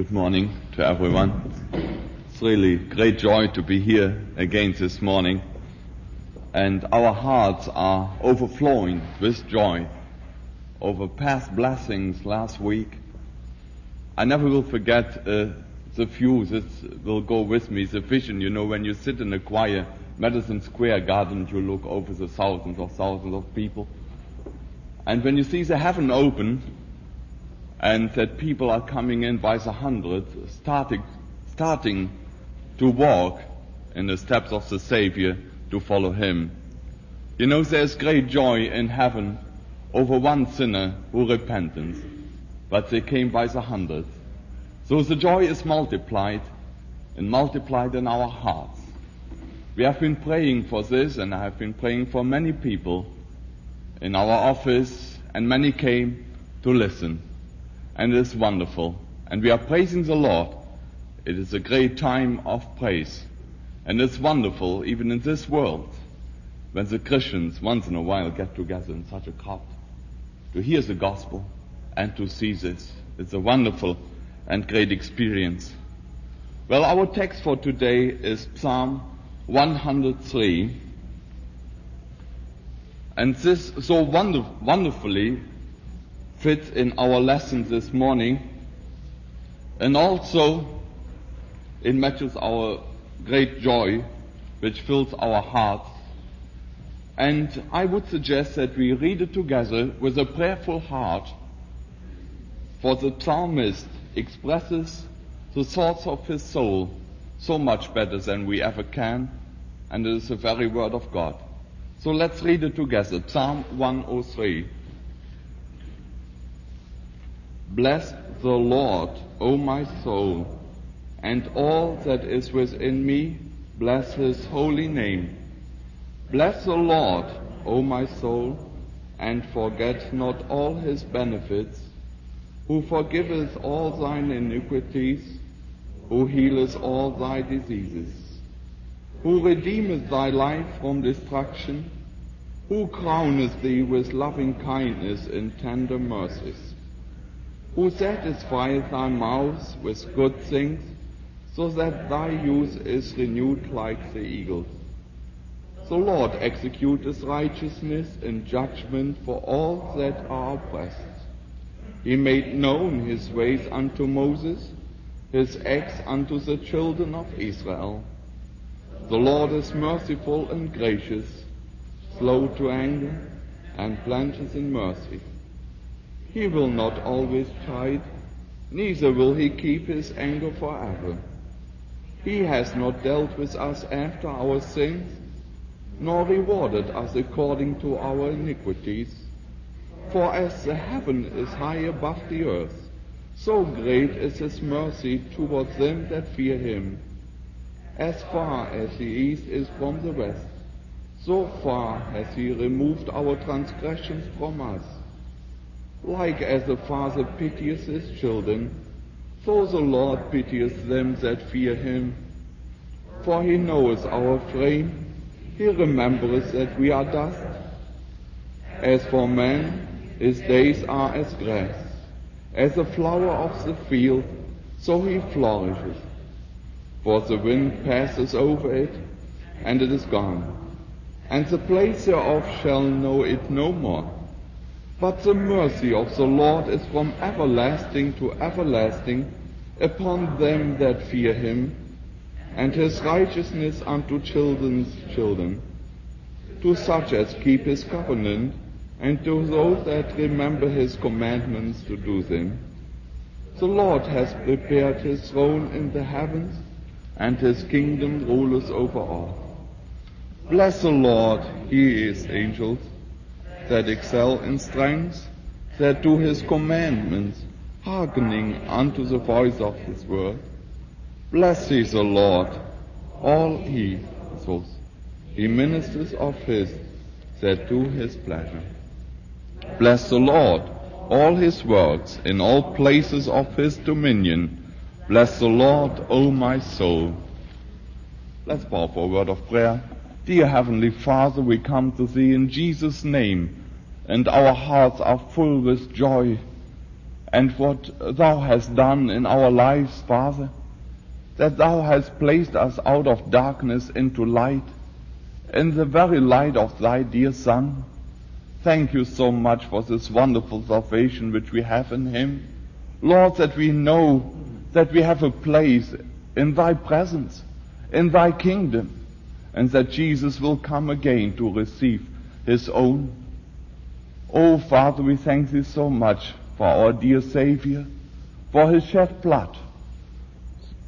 Good morning to everyone. It's really great joy to be here again this morning. And our hearts are overflowing with joy over past blessings last week. I never will forget uh, the few that will go with me, the vision, you know, when you sit in a choir, Madison Square Garden, you look over the thousands of thousands of people. And when you see the heaven open, and that people are coming in by the hundreds, starting, starting to walk in the steps of the Savior to follow Him. You know, there's great joy in heaven over one sinner who repentance, but they came by the hundreds. So the joy is multiplied and multiplied in our hearts. We have been praying for this and I have been praying for many people in our office and many came to listen and it is wonderful. And we are praising the Lord. It is a great time of praise. And it's wonderful, even in this world, when the Christians once in a while get together in such a crowd to hear the gospel and to see this. It's a wonderful and great experience. Well, our text for today is Psalm 103. And this so wonder, wonderfully fit in our lesson this morning and also it matches our great joy which fills our hearts. And I would suggest that we read it together with a prayerful heart for the psalmist expresses the thoughts of his soul so much better than we ever can and it is the very word of God. So let's read it together. Psalm 103. Bless the Lord, O my soul, and all that is within me, bless his holy name. Bless the Lord, O my soul, and forget not all his benefits, who forgiveth all thine iniquities, who healeth all thy diseases, who redeemeth thy life from destruction, who crowneth thee with loving kindness and tender mercies who satisfieth thy mouth with good things, so that thy youth is renewed like the eagles. The Lord executeth righteousness and judgment for all that are oppressed. He made known his ways unto Moses, his acts unto the children of Israel. The Lord is merciful and gracious, slow to anger, and plenteous in mercy. He will not always chide, neither will he keep his anger forever. He has not dealt with us after our sins, nor rewarded us according to our iniquities. For as the heaven is high above the earth, so great is his mercy towards them that fear him. As far as the east is from the west, so far has he removed our transgressions from us. Like as the Father pitieth his children, so the Lord pitieth them that fear him. For he knoweth our frame, he remembereth that we are dust. As for man, his days are as grass, as a flower of the field, so he flourishes. For the wind passes over it, and it is gone, and the place thereof shall know it no more. But the mercy of the Lord is from everlasting to everlasting upon them that fear him, and his righteousness unto children's children, to such as keep his covenant, and to those that remember his commandments to do them. The Lord has prepared his throne in the heavens, and his kingdom ruleth over all. Bless the Lord, ye his angels, that excel in strength, that do his commandments, hearkening unto the voice of his word. Bless ye the Lord, all he, souls, he ministers of his, that do his pleasure. Bless the Lord, all his works, in all places of his dominion. Bless the Lord, O my soul. Let's bow for a word of prayer. Dear Heavenly Father, we come to Thee in Jesus' name, and our hearts are full with joy and what thou hast done in our lives, Father, that thou hast placed us out of darkness into light, in the very light of thy dear Son. Thank you so much for this wonderful salvation which we have in him. Lord, that we know that we have a place in thy presence, in thy kingdom, and that Jesus will come again to receive his own. Oh, Father, we thank thee so much for our dear Savior, for his shed blood,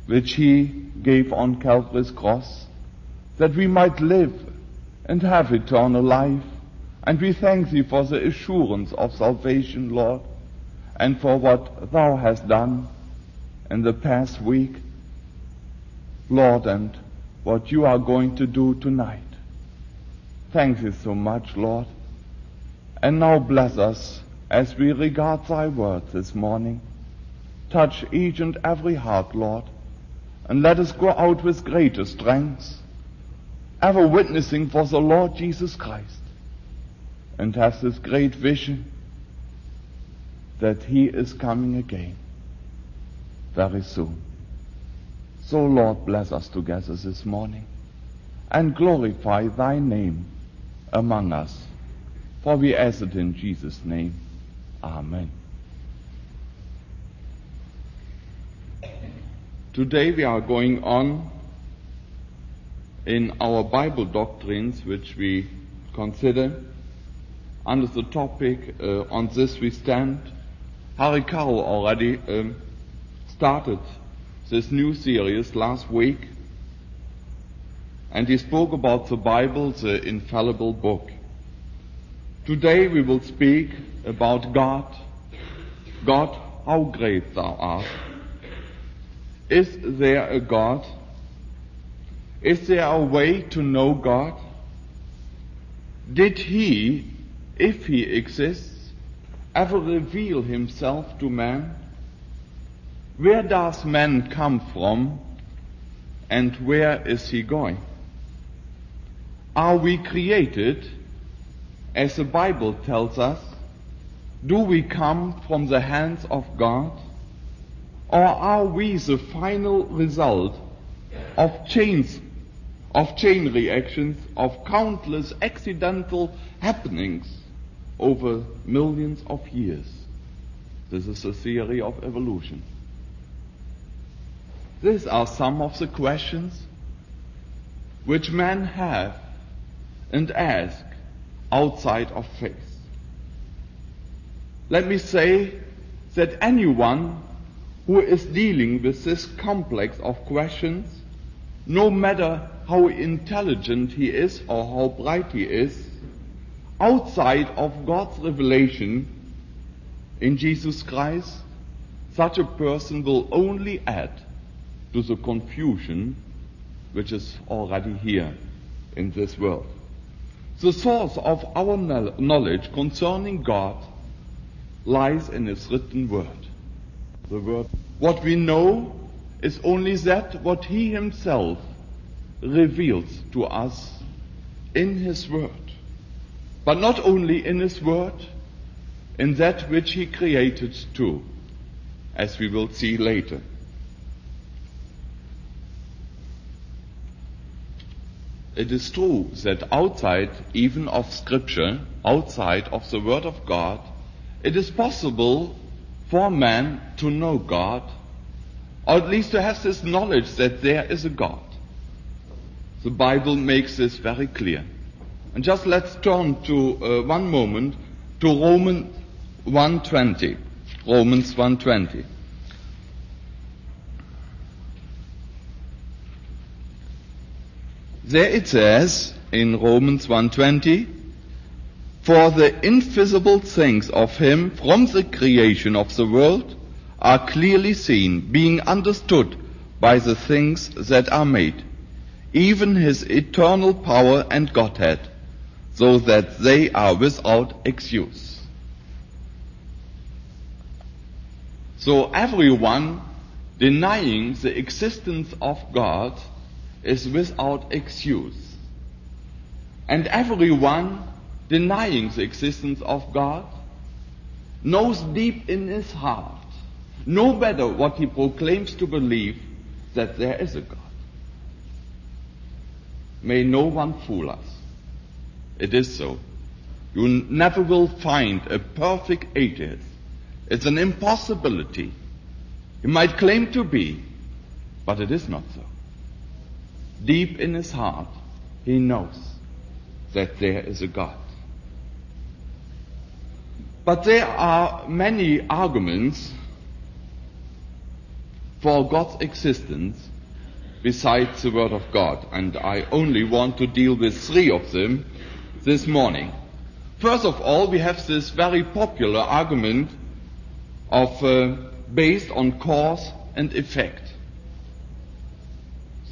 which he gave on Calvary's cross, that we might live and have eternal life. And we thank thee for the assurance of salvation, Lord, and for what thou hast done in the past week, Lord, and what you are going to do tonight. Thank you so much, Lord. And now bless us as we regard thy word this morning. Touch each and every heart, Lord, and let us go out with greater strength, ever witnessing for the Lord Jesus Christ, and have this great vision that he is coming again very soon. So, Lord, bless us together this morning and glorify thy name among us. For we ask it in Jesus' name. Amen. Today we are going on in our Bible doctrines, which we consider under the topic uh, On This We Stand. Harry Carroll already um, started this new series last week, and he spoke about the Bible, the infallible book. Today we will speak about God. God, how great thou art. Is there a God? Is there a way to know God? Did he, if he exists, ever reveal himself to man? Where does man come from and where is he going? Are we created as the Bible tells us? Do we come from the hands of God? Or are we the final result of chains, of chain reactions, of countless accidental happenings over millions of years? This is the theory of evolution. These are some of the questions which men have and ask outside of faith. Let me say that anyone who is dealing with this complex of questions, no matter how intelligent he is or how bright he is, outside of God's revelation in Jesus Christ, such a person will only add to the confusion which is already here in this world. The source of our knowledge concerning God lies in His written word. The word. What we know is only that what He Himself reveals to us in His word. But not only in His word, in that which He created too, as we will see later. It is true that outside even of scripture, outside of the word of God, it is possible for man to know God, or at least to have this knowledge that there is a God. The Bible makes this very clear. And just let's turn to uh, one moment to Romans 120. Romans 120. There it says in Romans 1:20, "For the invisible things of him from the creation of the world are clearly seen, being understood by the things that are made, even his eternal power and Godhead, so that they are without excuse." So everyone denying the existence of God is without excuse. And everyone denying the existence of God knows deep in his heart, no matter what he proclaims to believe, that there is a God. May no one fool us. It is so. You never will find a perfect atheist. It's an impossibility. He might claim to be, but it is not so. Deep in his heart, he knows that there is a God. But there are many arguments for God's existence besides the Word of God, and I only want to deal with three of them this morning. First of all, we have this very popular argument of uh, based on cause and effect.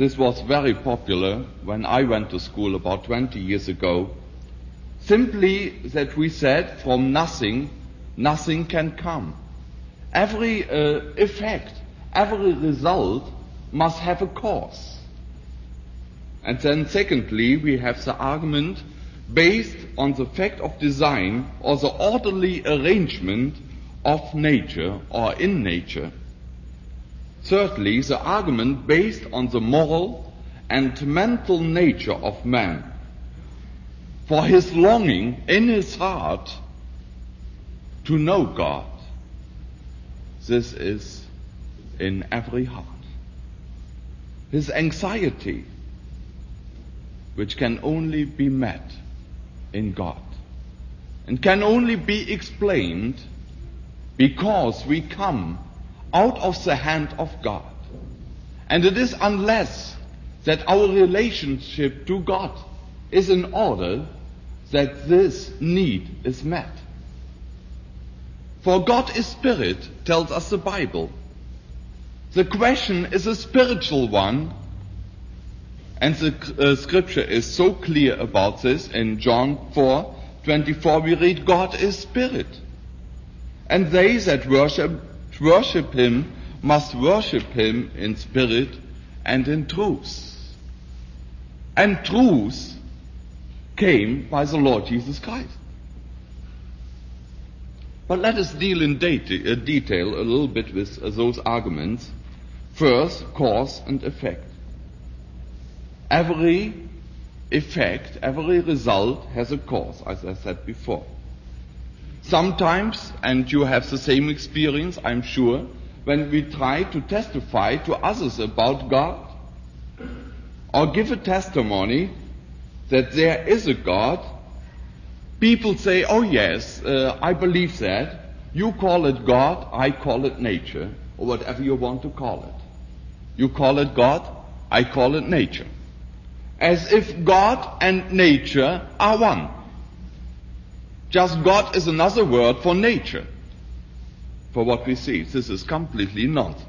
This was very popular when I went to school about 20 years ago. Simply that we said from nothing, nothing can come. Every uh, effect, every result must have a cause. And then secondly, we have the argument based on the fact of design or the orderly arrangement of nature or in nature. Thirdly, the argument based on the moral and mental nature of man. For his longing in his heart to know God. This is in every heart. His anxiety, which can only be met in God and can only be explained because we come out of the hand of God. And it is unless that our relationship to God is in order that this need is met. For God is spirit, tells us the Bible. The question is a spiritual one, and the uh, scripture is so clear about this. In John 4 24, we read, God is spirit. And they that worship, worship him must worship him in spirit and in truth. And truth came by the Lord Jesus Christ. But let us deal in uh, detail a little bit with uh, those arguments. First, cause and effect. Every effect, every result has a cause, as I said before. Sometimes, and you have the same experience, I'm sure, when we try to testify to others about God or give a testimony that there is a God, people say, oh yes, uh, I believe that. You call it God, I call it nature, or whatever you want to call it. You call it God, I call it nature. As if God and nature are one. Just God is another word for nature, for what we see. This is completely nonsense.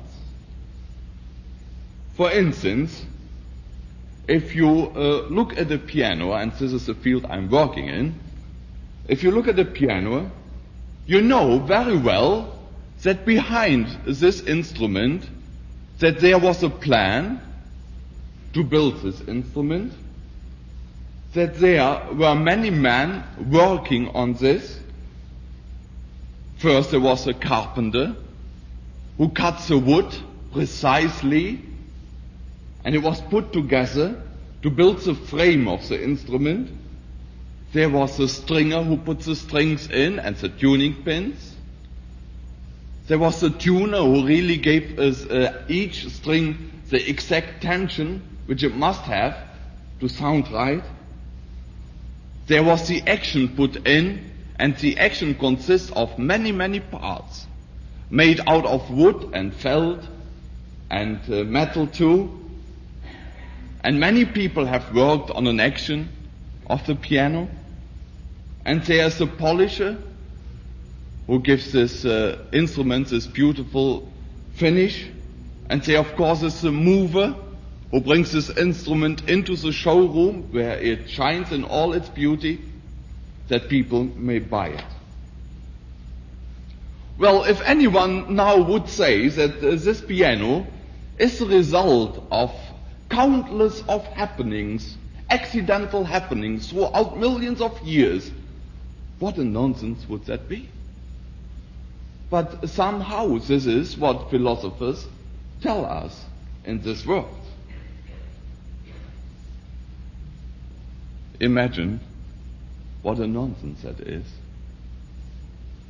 For instance, if you uh, look at a piano, and this is the field I'm working in, if you look at the piano, you know very well that behind this instrument, that there was a plan to build this instrument, that there were many men working on this. First there was a carpenter who cut the wood precisely and it was put together to build the frame of the instrument. There was a stringer who put the strings in and the tuning pins. There was a tuner who really gave us uh, each string the exact tension which it must have to sound right. There was the action put in, and the action consists of many, many parts, made out of wood and felt and uh, metal too. And many people have worked on an action of the piano. And there's a polisher who gives this uh, instrument this beautiful finish. And there, of course, is the mover who brings this instrument into the showroom where it shines in all its beauty that people may buy it. Well, if anyone now would say that uh, this piano is the result of countless of happenings, accidental happenings throughout millions of years, what a nonsense would that be? But somehow this is what philosophers tell us in this world. Imagine what a nonsense that is.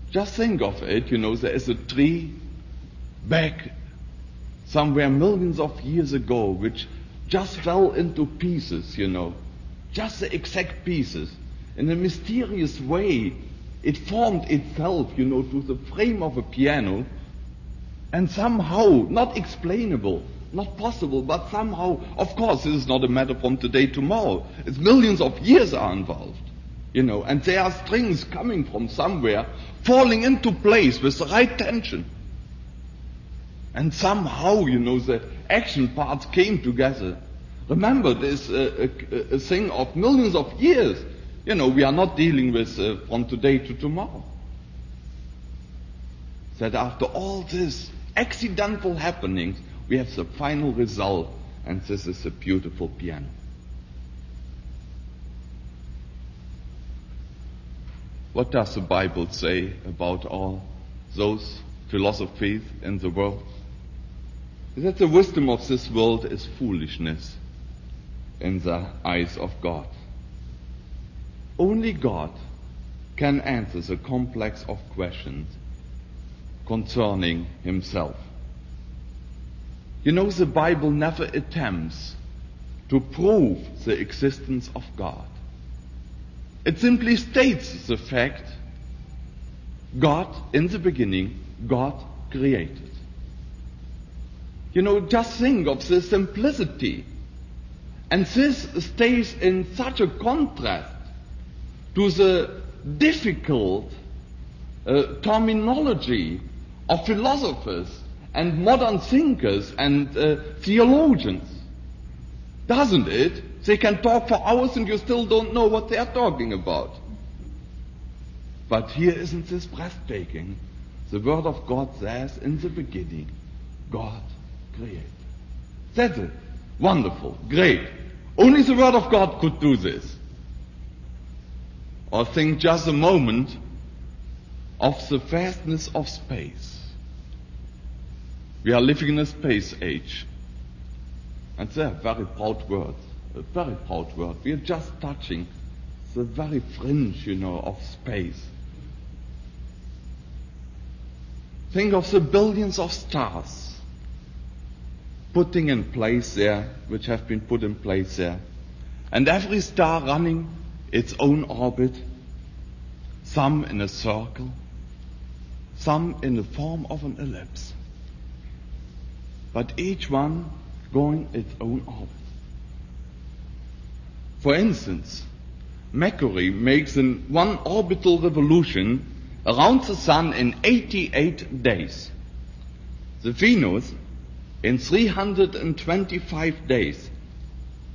Just think of it, you know, there is a tree back somewhere millions of years ago which just fell into pieces, you know. Just the exact pieces. In a mysterious way, it formed itself, you know, to the frame of a piano and somehow, not explainable, not possible, but somehow, of course, this is not a matter from today to tomorrow. It's millions of years are involved. You know, and there are strings coming from somewhere, falling into place with the right tension. And somehow, you know, the action parts came together. Remember, this a, a, a, thing of millions of years. You know, we are not dealing with uh, from today to tomorrow. That after all this accidental happenings, we have the final result, and this is a beautiful piano. What does the Bible say about all those philosophies in the world? That the wisdom of this world is foolishness in the eyes of God. Only God can answer the complex of questions concerning himself. You know, the Bible never attempts to prove the existence of God. It simply states the fact God, in the beginning, God created. You know, just think of the simplicity. And this stays in such a contrast to the difficult uh, terminology of philosophers and modern thinkers and uh, theologians. Doesn't it? They can talk for hours and you still don't know what they are talking about. But here isn't this breathtaking? The Word of God says, in the beginning, God created. That's it. Wonderful. Great. Only the Word of God could do this. Or think just a moment of the vastness of space. We are living in a space age. And they're very proud words. A very proud word. We are just touching the very fringe, you know, of space. Think of the billions of stars putting in place there, which have been put in place there. And every star running its own orbit, some in a circle, some in the form of an ellipse. But each one going its own orbit. For instance, Mercury makes an one orbital revolution around the Sun in 88 days. The Venus in 325 days.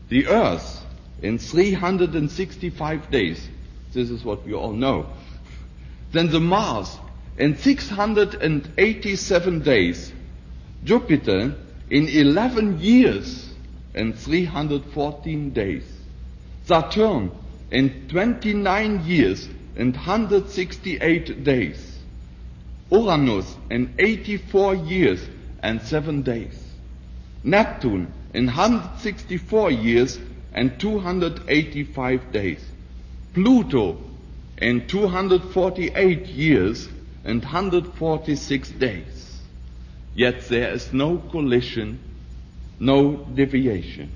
The Earth in 365 days. This is what we all know. Then the Mars in 687 days. Jupiter in 11 years and 314 days. Saturn in 29 years and 168 days. Uranus in 84 years and 7 days. Neptune in 164 years and 285 days. Pluto in 248 years and 146 days. Yet there is no collision, no deviation.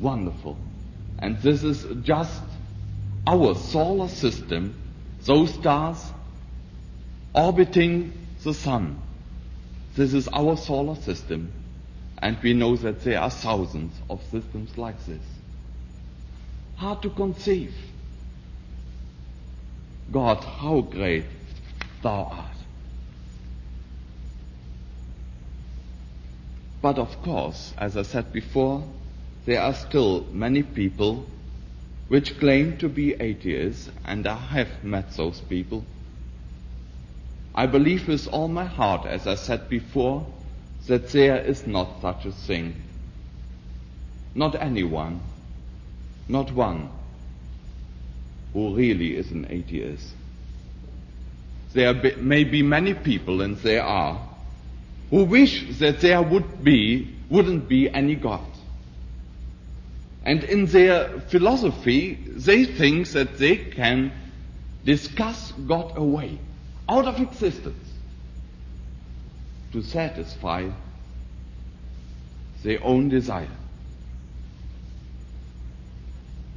Wonderful. And this is just our solar system, those stars orbiting the sun. This is our solar system. And we know that there are thousands of systems like this. Hard to conceive. God, how great thou art. But of course, as I said before, there are still many people which claim to be atheists, and I have met those people. I believe with all my heart, as I said before, that there is not such a thing. Not anyone, not one, who really is an atheist. there may be many people, and there are, who wish that there would be, wouldn't be any God. And in their philosophy, they think that they can discuss God away, out of existence, to satisfy their own desire.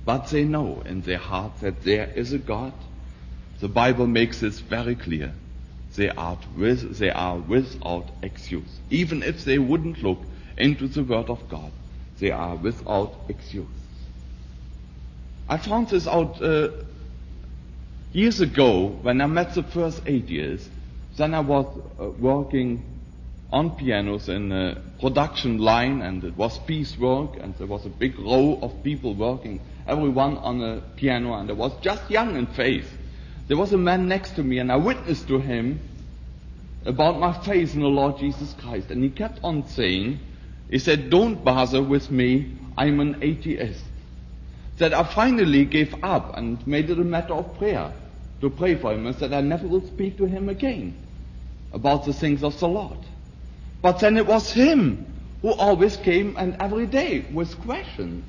But they know in their heart that there is a God. The Bible makes this very clear. They are, with, they are without excuse. Even if they wouldn't look into the Word of God, they are without excuse. I found this out uh, years ago when I met the first atheists. Then I was uh, working on pianos in a production line and it was piecework and there was a big row of people working, everyone on a piano and I was just young in faith. There was a man next to me and I witnessed to him about my faith in the Lord Jesus Christ and he kept on saying, he said, don't bother with me, I'm an atheist. That I finally gave up and made it a matter of prayer to pray for him and said I never will speak to him again about the things of the Lord. But then it was him who always came and every day with questions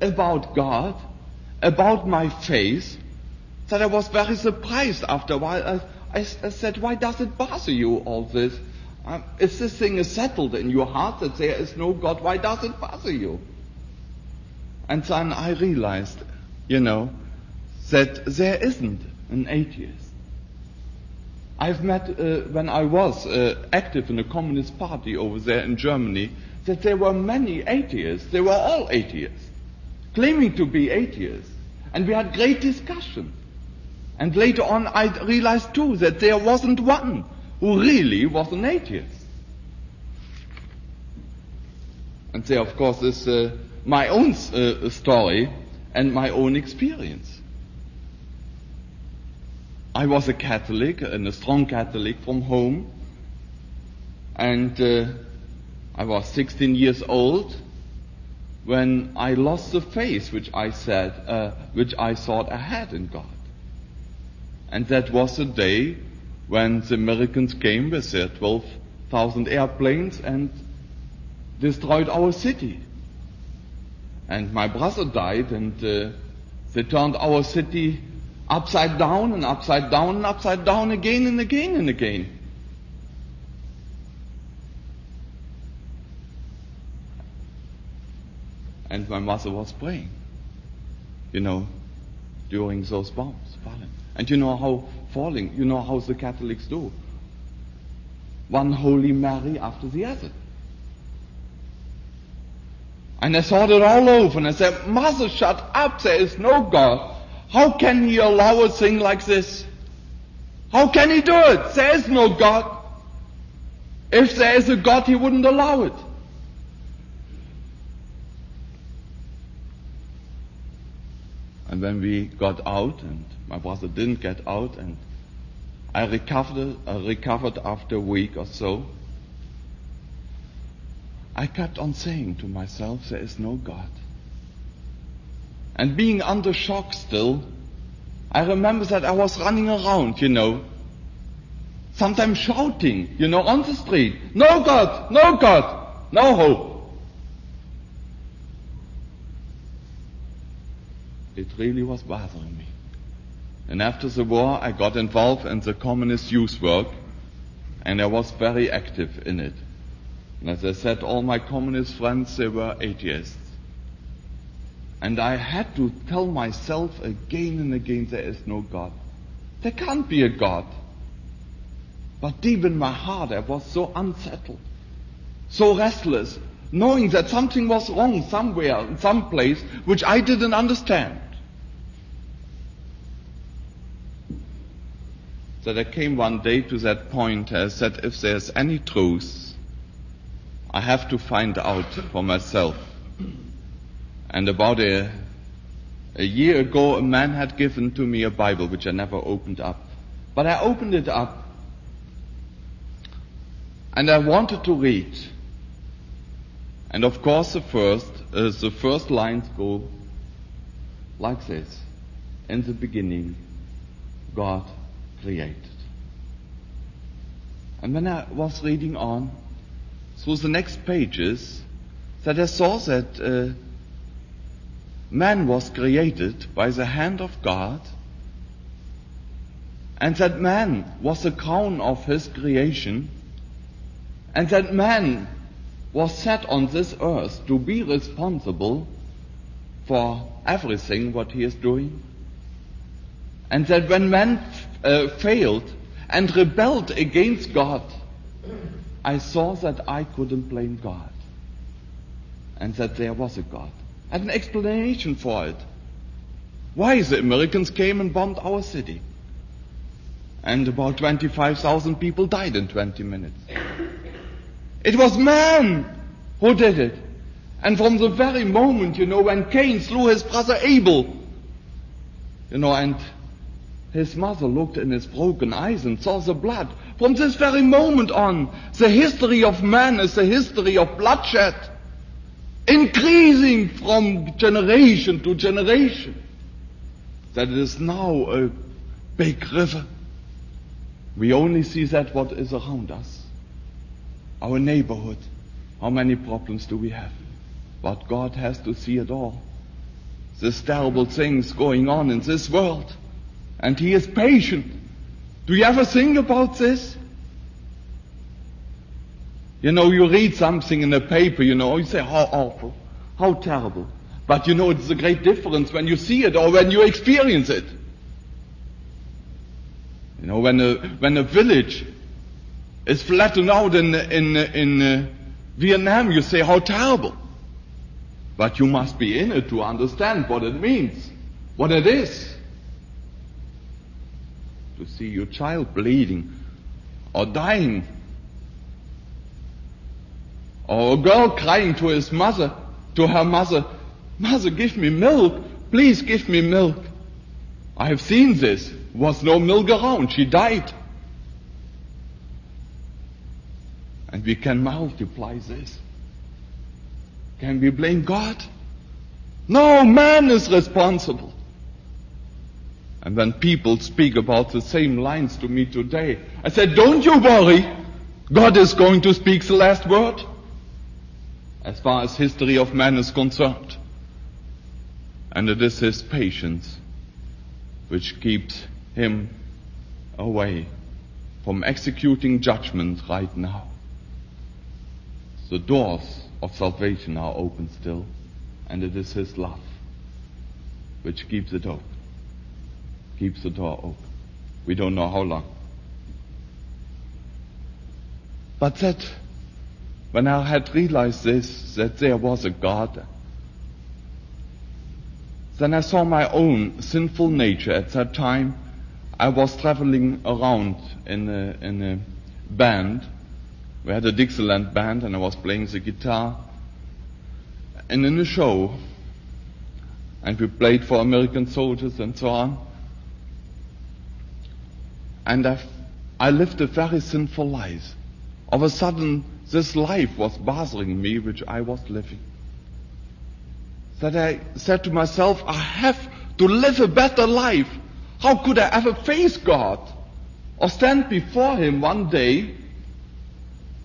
about God, about my faith, that I was very surprised after a while. I, I, I said, why does it bother you all this? Um, if this thing is settled in your heart that there is no God, why does it bother you? And then I realized, you know, that there isn't an atheist. I've met, uh, when I was uh, active in the Communist Party over there in Germany, that there were many atheists. They were all atheists, claiming to be atheists. And we had great discussion. And later on, I realized too that there wasn't one who really was an atheist. And there, of course, is uh, my own uh, story and my own experience. I was a Catholic and a strong Catholic from home. And uh, I was 16 years old when I lost the faith which I said, uh, which I thought I had in God. And that was the day when the Americans came with their 12,000 airplanes and destroyed our city. And my brother died and uh, they turned our city upside down and upside down and upside down again and again and again. And my mother was praying, you know, during those bombs falling. And you know how falling, you know how the Catholics do. One Holy Mary after the other. And I thought it all over and I said, Mother, shut up, there is no God. How can he allow a thing like this? How can he do it? There is no God. If there is a God, he wouldn't allow it. And when we got out, and my brother didn't get out, and I recovered, I recovered after a week or so, I kept on saying to myself, there is no God and being under shock still, I remember that I was running around, you know, sometimes shouting, you know, on the street, no God, no God, no hope. It really was bothering me. And after the war, I got involved in the communist youth work, and I was very active in it. And as I said, all my communist friends, they were atheists. And I had to tell myself again and again there is no God. There can't be a God. But deep in my heart I was so unsettled, so restless, knowing that something was wrong somewhere, in some place, which I didn't understand. That I came one day to that point I said, if there's any truth, I have to find out for myself. And about a, a year ago, a man had given to me a Bible which I never opened up. But I opened it up and I wanted to read. And of course, the first, uh, the first lines go like this. In the beginning, God created. And when I was reading on through the next pages, that I saw that uh, man was created by the hand of God, and that man was the crown of his creation, and that man was set on this earth to be responsible for everything what he is doing. And that when man uh, failed and rebelled against God, I saw that I couldn't blame God. And that there was a God. And an explanation for it. Why the Americans came and bombed our city. And about 25,000 people died in 20 minutes. It was man who did it. And from the very moment, you know, when Cain slew his brother Abel, you know, and his mother looked in his broken eyes and saw the blood. From this very moment on, the history of man is a history of bloodshed, increasing from generation to generation. That is now a big river. We only see that what is around us. Our neighborhood. How many problems do we have? But God has to see it all. There's terrible things going on in this world. And He is patient. Do you ever think about this? You know, you read something in a paper, you know, you say, how awful, how terrible. But you know, it's a great difference when you see it or when you experience it. You know, when a, when a village is flattened out in, in, in uh, Vietnam, you say, how terrible. But you must be in it to understand what it means, what it is. To see your child bleeding or dying or a girl crying to his mother, to her mother, Mother, give me milk. Please give me milk. I have seen this. Was no milk around. She died. And we can multiply this. Can we blame God? No, man is responsible. And when people speak about the same lines to me today, I said, don't you worry. God is going to speak the last word. As far as history of man is concerned. And it is his patience which keeps him away from executing judgment right now. The doors of salvation are open still, and it is His love which keeps it open, keeps the door open. We don't know how long. But that, when I had realized this, that there was a God, then I saw my own sinful nature. At that time, I was traveling around in a, in a band. We had a Dixieland band, and I was playing the guitar. And in a show, and we played for American soldiers and so on. And I, I lived a very sinful life. Of a sudden, this life was bothering me, which I was living. That I said to myself, I have to live a better life. How could I ever face God or stand before Him one day?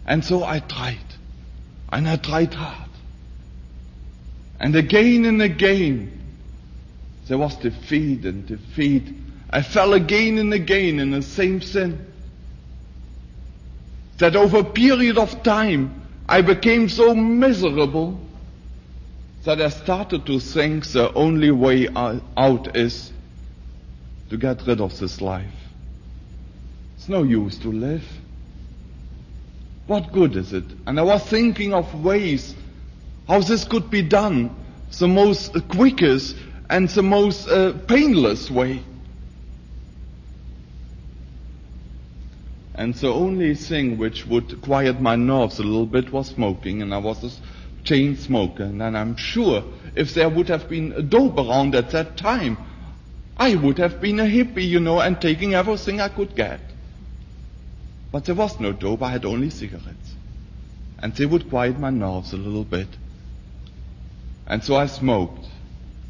And so I tried. And I tried hard. And again and again, there was defeat and defeat. I fell again and again in the same sin. That over a period of time, I became so miserable that I started to think the only way out is to get rid of this life. It's no use to live. What good is it? And I was thinking of ways how this could be done the most quickest and the most uh, painless way. And the only thing which would quiet my nerves a little bit was smoking, and I was a chain smoker. And I'm sure if there would have been a dope around at that time, I would have been a hippie, you know, and taking everything I could get. But there was no dope, I had only cigarettes. And they would quiet my nerves a little bit. And so I smoked.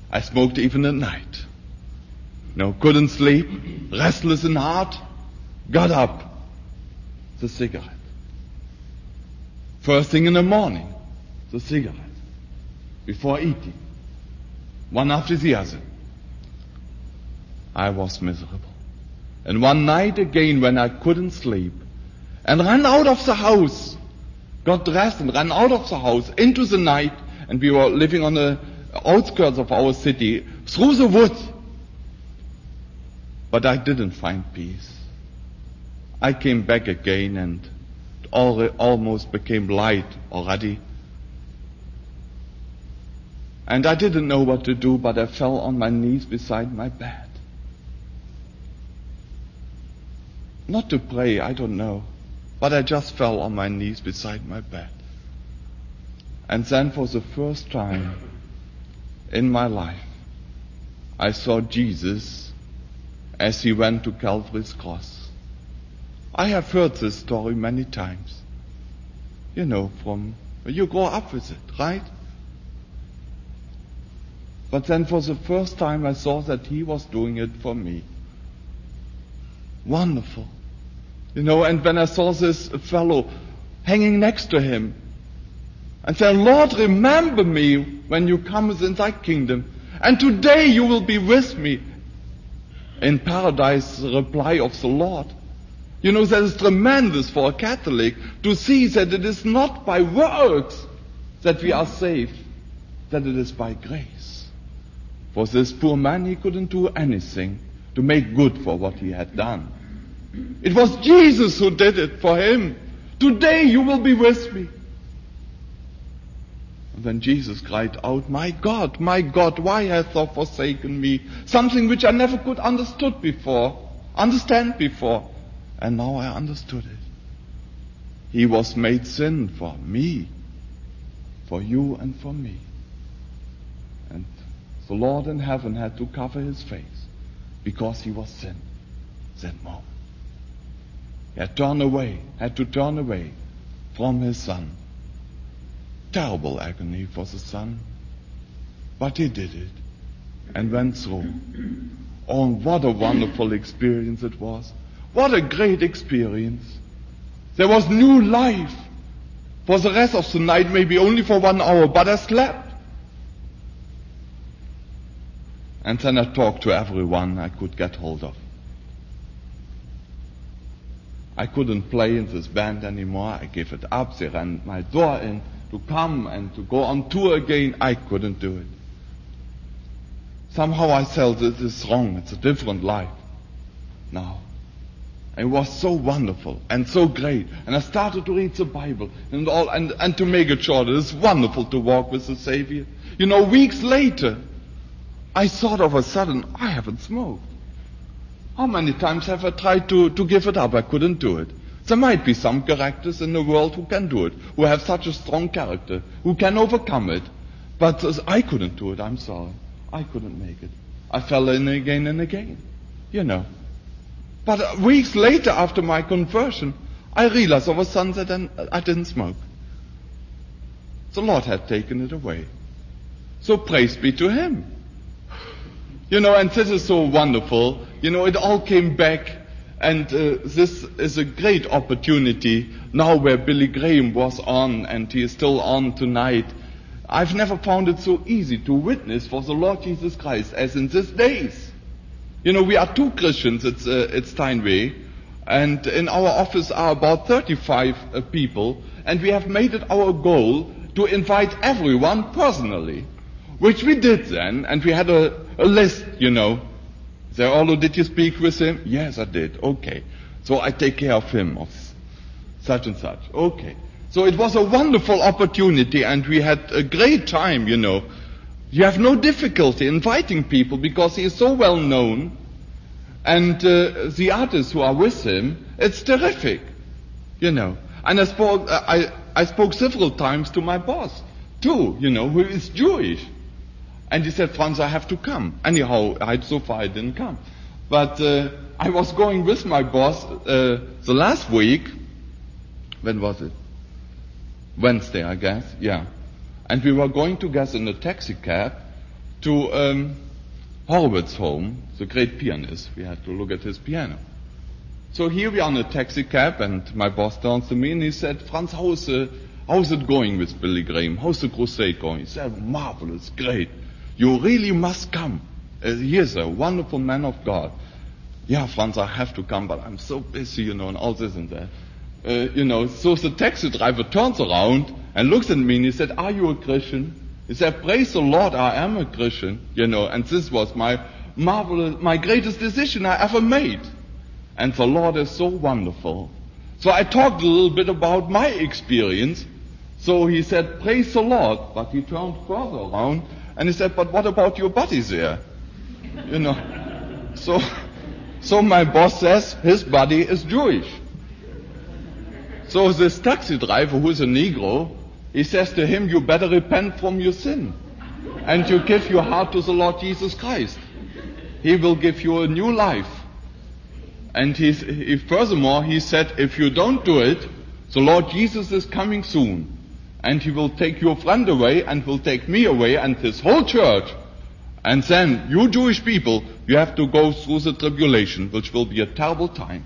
I smoked even at night. No, couldn't sleep, restless in heart, got up, the cigarette. First thing in the morning, the cigarette. Before eating. One after the other. I was miserable. And one night again when I couldn't sleep and ran out of the house, got dressed and ran out of the house into the night and we were living on the outskirts of our city through the woods. But I didn't find peace. I came back again and almost became light already. And I didn't know what to do, but I fell on my knees beside my bed. Not to pray, I don't know, but I just fell on my knees beside my bed. And then for the first time in my life, I saw Jesus as he went to Calvary's cross. I have heard this story many times. You know, from you grow up with it, right? But then for the first time I saw that he was doing it for me. Wonderful. You know, and when I saw this fellow hanging next to him and said, Lord, remember me when you come within thy kingdom. And today you will be with me in paradise, the reply of the Lord. You know, that is tremendous for a Catholic to see that it is not by works that we are saved, that it is by grace. For this poor man, he couldn't do anything to make good for what he had done. It was Jesus who did it for him. Today you will be with me. And then Jesus cried out, My God, my God, why hast thou forsaken me? Something which I never could understood before, understand before. And now I understood it. He was made sin for me, for you and for me. And the Lord in heaven had to cover his face because he was sin that moment. He had turned away, had to turn away from his son. Terrible agony for the son. But he did it and went through. Oh, what a wonderful experience it was. What a great experience. There was new life. For the rest of the night, maybe only for one hour, but I slept. And then I talked to everyone I could get hold of. I couldn't play in this band anymore. I gave it up. They ran my door in to come and to go on tour again. I couldn't do it. Somehow I felt this is wrong. It's a different life now. It was so wonderful and so great. And I started to read the Bible and all, and, and to make it short, it's wonderful to walk with the Savior. You know, weeks later, I thought of a sudden, I haven't smoked. How many times have I tried to, to give it up? I couldn't do it. There might be some characters in the world who can do it, who have such a strong character, who can overcome it. But I couldn't do it, I'm sorry. I couldn't make it. I fell in again and again. You know. But weeks later, after my conversion, I realized of a sudden that I didn't smoke. The Lord had taken it away. So praise be to Him. You know, and this is so wonderful. You know, it all came back, and uh, this is a great opportunity now where Billy Graham was on, and he is still on tonight. I've never found it so easy to witness for the Lord Jesus Christ as in these days. You know, we are two Christians at, uh, at Steinway, and in our office are about 35 uh, people, and we have made it our goal to invite everyone personally, which we did then, and we had a, a list, you know. Say, Orlo, did you speak with him? Yes, I did. Okay. So I take care of him, of such and such. Okay. So it was a wonderful opportunity, and we had a great time, you know. You have no difficulty inviting people because he is so well known. And uh, the artists who are with him, it's terrific, you know. And I spoke, uh, I, I spoke several times to my boss, too, you know, who is Jewish. And he said, Franz, I have to come. Anyhow, I, so far I didn't come. But uh, I was going with my boss uh, the last week. When was it? Wednesday, I guess. Yeah. And we were going together in a taxi cab to um, Horowitz's home, the great pianist. We had to look at his piano. So here we are in a taxi cab, and my boss turns to me and he said, Franz, how's, how's it going with Billy Graham? How's the crusade going? He said, marvelous, great. You really must come. Uh, he is a wonderful man of God. Yeah, Franz, I have to come, but I'm so busy, you know, and all this and that. Uh, you know, so the taxi driver turns around and looks at me and he said, are you a Christian? He said, praise the Lord, I am a Christian, you know, and this was my marvelous, my greatest decision I ever made. And the Lord is so wonderful. So I talked a little bit about my experience. So he said, praise the Lord. But he turned further around and he said, but what about your buddy there? You know. So, so my boss says his buddy is Jewish. So this taxi driver who is a Negro, he says to him, you better repent from your sin. And you give your heart to the Lord Jesus Christ. He will give you a new life. And he, he, furthermore, he said, if you don't do it, the Lord Jesus is coming soon. And he will take your friend away and will take me away and his whole church. And then, you Jewish people, you have to go through the tribulation, which will be a terrible time.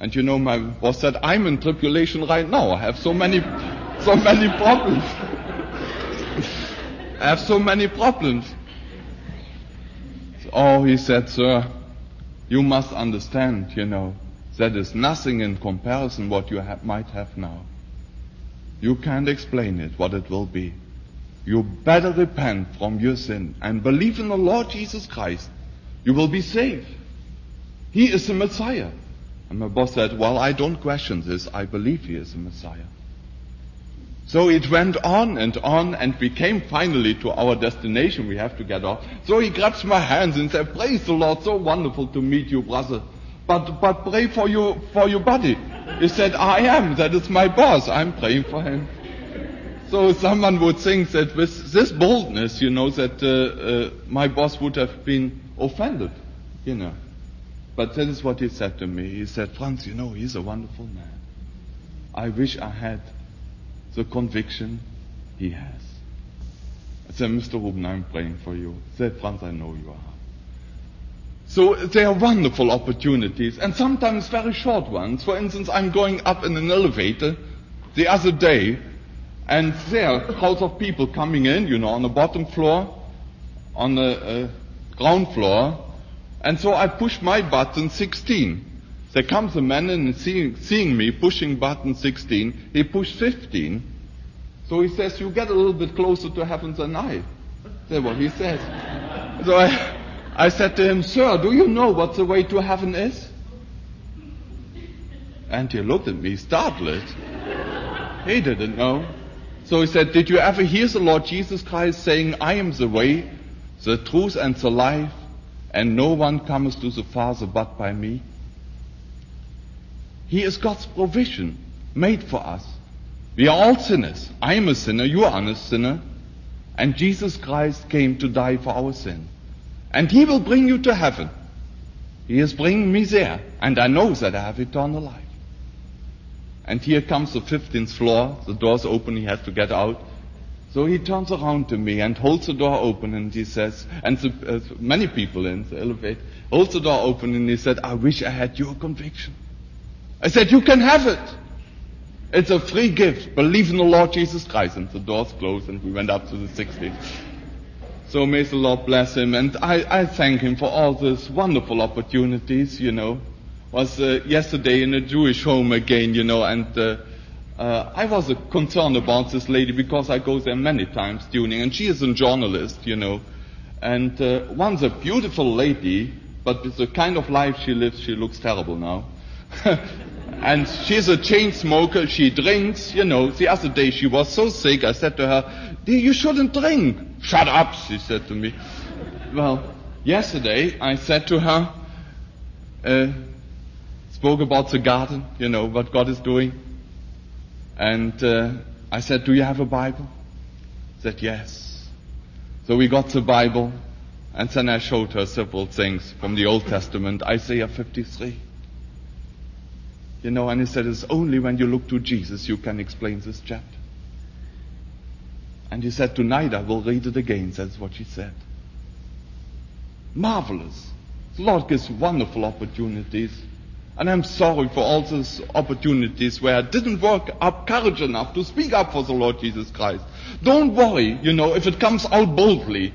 And you know, my boss said, I'm in tribulation right now. I have so many, so many problems. I have so many problems. Oh, he said, sir, you must understand, you know, that is nothing in comparison what you ha- might have now. You can't explain it, what it will be. You better repent from your sin and believe in the Lord Jesus Christ. You will be saved. He is the Messiah. And my boss said, well, I don't question this. I believe he is the Messiah. So it went on and on and we came finally to our destination. We have to get off. So he grabs my hands and said, praise the Lord, so wonderful to meet you, brother. But, but pray for you, for your body. He said, I am. That is my boss. I'm praying for him. So someone would think that with this boldness, you know, that uh, uh, my boss would have been offended, you know. But that is what he said to me. He said, Franz, you know, he's a wonderful man. I wish I had the conviction he has. I said, Mr. Ruben, I'm praying for you. I said, Franz, I know you are. So there are wonderful opportunities and sometimes very short ones. For instance, I'm going up in an elevator the other day and there are crowds of people coming in, you know, on the bottom floor, on the uh, ground floor. And so I push my button 16. There comes a man in and seeing, seeing me pushing button 16, he pushed 15. So he says, you get a little bit closer to heaven than I. That's what he says. So I, I said to him, sir, do you know what the way to heaven is? And he looked at me startled. He didn't know. So he said, did you ever hear the Lord Jesus Christ saying, I am the way, the truth and the life, and no one comes to the Father but by me? He is God's provision made for us. We are all sinners. I am a sinner, you are a sinner. And Jesus Christ came to die for our sin. And He will bring you to heaven. He is bringing me there. And I know that I have eternal life. And here comes the 15th floor. The door's open. He has to get out. So he turns around to me and holds the door open and he says, and the, uh, many people in the elevator, holds the door open and he said, I wish I had your conviction. I said, you can have it. It's a free gift. Believe in the Lord Jesus Christ. And the doors closed and we went up to the 60th. So may the Lord bless him. And I, I thank him for all these wonderful opportunities, you know. Was uh, yesterday in a Jewish home again, you know, and uh, uh, I was uh, concerned about this lady because I go there many times tuning, and she is a journalist, you know. And uh, one's a beautiful lady, but with the kind of life she lives, she looks terrible now. and she's a chain smoker. She drinks, you know. The other day she was so sick. I said to her, you shouldn't drink." Shut up, she said to me. Well, yesterday I said to her, uh, spoke about the garden, you know, what God is doing. And uh, I said, "Do you have a Bible?" Said yes. So we got the Bible, and then I showed her several things from the Old Testament, Isaiah 53. You know, and he said, it's only when you look to Jesus you can explain this chapter. And he said, tonight I will read it again. That's what she said. Marvelous. The Lord gives wonderful opportunities. And I'm sorry for all those opportunities where I didn't work up courage enough to speak up for the Lord Jesus Christ. Don't worry, you know, if it comes out boldly.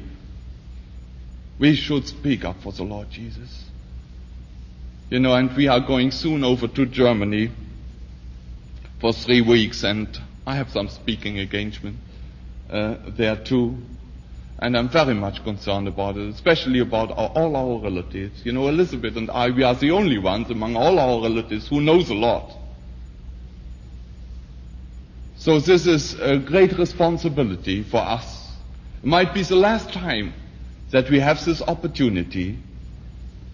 We should speak up for the Lord Jesus. You know, and we are going soon over to Germany for three weeks, and I have some speaking engagement uh, there too. And I'm very much concerned about it, especially about our, all our relatives. You know, Elizabeth and I, we are the only ones among all our relatives who knows a lot. So this is a great responsibility for us. It might be the last time that we have this opportunity.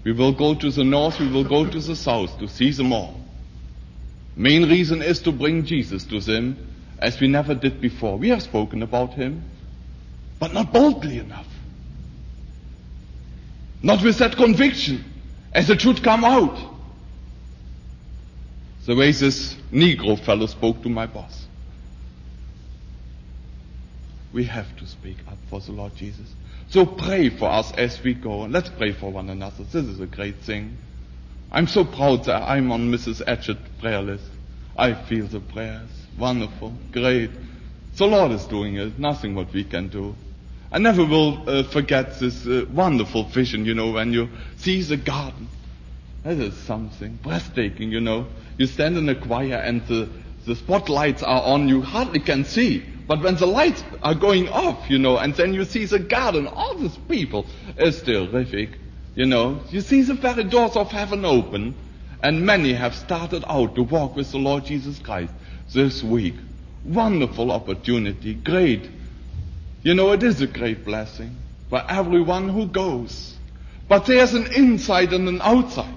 We will go to the north, we will go to the south to see them all. Main reason is to bring Jesus to them as we never did before. We have spoken about him, but not boldly enough. Not with that conviction as it should come out. The way this Negro fellow spoke to my boss. We have to speak up for the Lord Jesus. So pray for us as we go. Let's pray for one another. This is a great thing. I'm so proud that I'm on Mrs. Etchett's prayer list. I feel the prayers. Wonderful. Great. The Lord is doing it. Nothing what we can do. I never will uh, forget this uh, wonderful vision, you know, when you see the garden. That is something breathtaking, you know. You stand in a choir and the, the spotlights are on, you hardly can see. But when the lights are going off, you know, and then you see the garden, all these people, it's terrific. You know, you see the very doors of heaven open, and many have started out to walk with the Lord Jesus Christ this week. Wonderful opportunity, great. You know, it is a great blessing for everyone who goes. But there's an inside and an outside.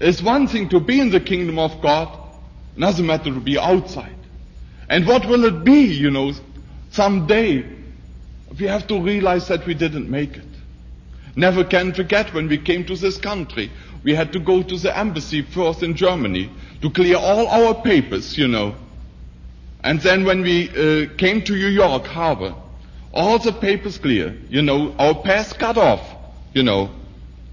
It's one thing to be in the kingdom of God, another matter to be outside. And what will it be, you know, someday? We have to realize that we didn't make it. Never can forget when we came to this country. We had to go to the embassy first in Germany to clear all our papers, you know. And then when we uh, came to New York harbor, all the papers clear, you know, our pass cut off, you know,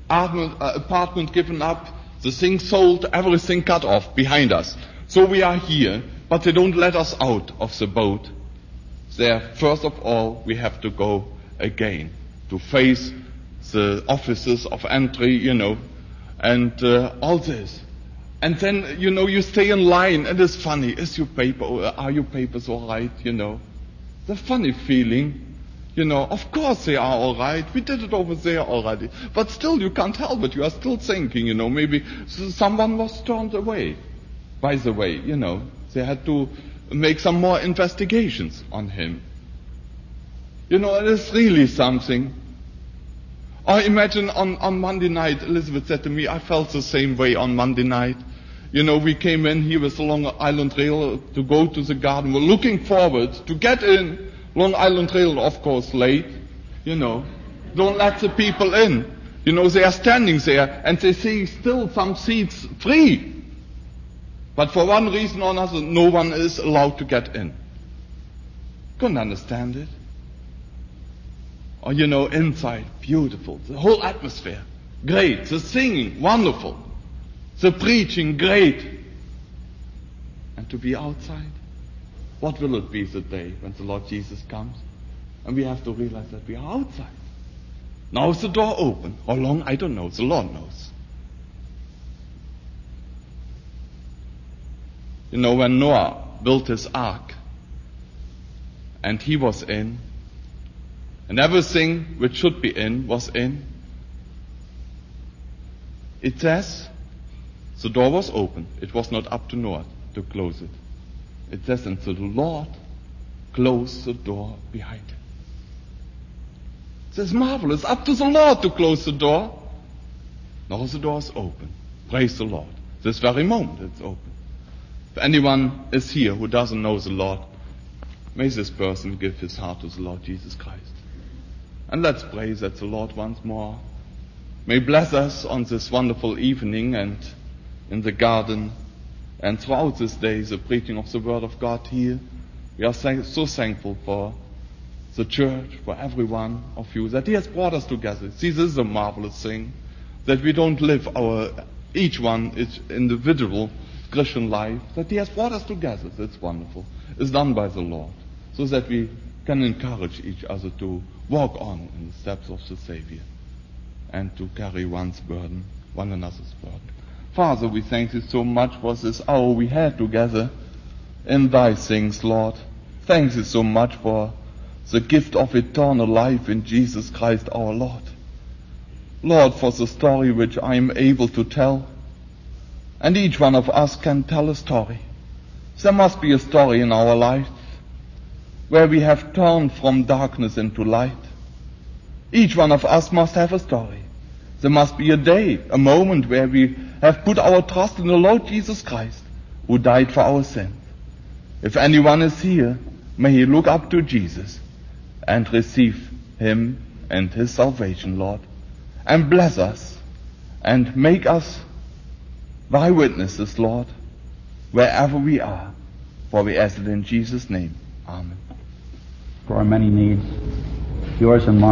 apartment, uh, apartment given up, the thing sold, everything cut off behind us. So we are here, but they don't let us out of the boat. There, first of all, we have to go again to face the offices of entry, you know, and uh, all this. And then, you know, you stay in line and it's funny. Is your paper, are your papers all right, you know? The funny feeling. You know, of course they are all right. We did it over there already. But still, you can't help it. You are still thinking, you know, maybe someone was turned away. By the way, you know, they had to make some more investigations on him. You know, it is really something. I imagine on, on Monday night, Elizabeth said to me, I felt the same way on Monday night. You know, we came in here with the Long Island Rail to go to the garden. We're looking forward to get in. Long Island Rail, of course, late. You know, don't let the people in. You know, they are standing there and they see still some seats free. But for one reason or another, no one is allowed to get in. Couldn't understand it. Or, you know, inside, beautiful. The whole atmosphere, great. The singing, wonderful. The preaching, great. And to be outside, what will it be the day when the Lord Jesus comes? And we have to realize that we are outside. Now is the door open. How long? I don't know. The Lord knows. You know, when Noah built his ark and he was in, and everything which should be in was in. It says the door was open. It was not up to Noah to close it. It says, and the Lord closed the door behind him. It says marvelous. Up to the Lord to close the door. Now the door is open. Praise the Lord. This very moment it's open. If anyone is here who doesn't know the Lord, may this person give his heart to the Lord Jesus Christ. And let's pray that the Lord once more may bless us on this wonderful evening and in the garden and throughout this day the preaching of the Word of God here. We are so thankful for the church, for every one of you, that He has brought us together. See, this is a marvelous thing, that we don't live our each one is individual Christian life, that He has brought us together. That's wonderful. It's done by the Lord. So that we can encourage each other to walk on in the steps of the Savior and to carry one's burden, one another's burden. Father, we thank you so much for this hour we had together in thy things, Lord. Thank you so much for the gift of eternal life in Jesus Christ our Lord. Lord, for the story which I am able to tell. And each one of us can tell a story. There must be a story in our lives where we have turned from darkness into light. Each one of us must have a story. There must be a day, a moment where we have put our trust in the Lord Jesus Christ, who died for our sins. If anyone is here, may he look up to Jesus and receive him and his salvation, Lord, and bless us and make us thy witnesses, Lord, wherever we are. For we ask it in Jesus' name. Amen. For our many needs, yours and mine.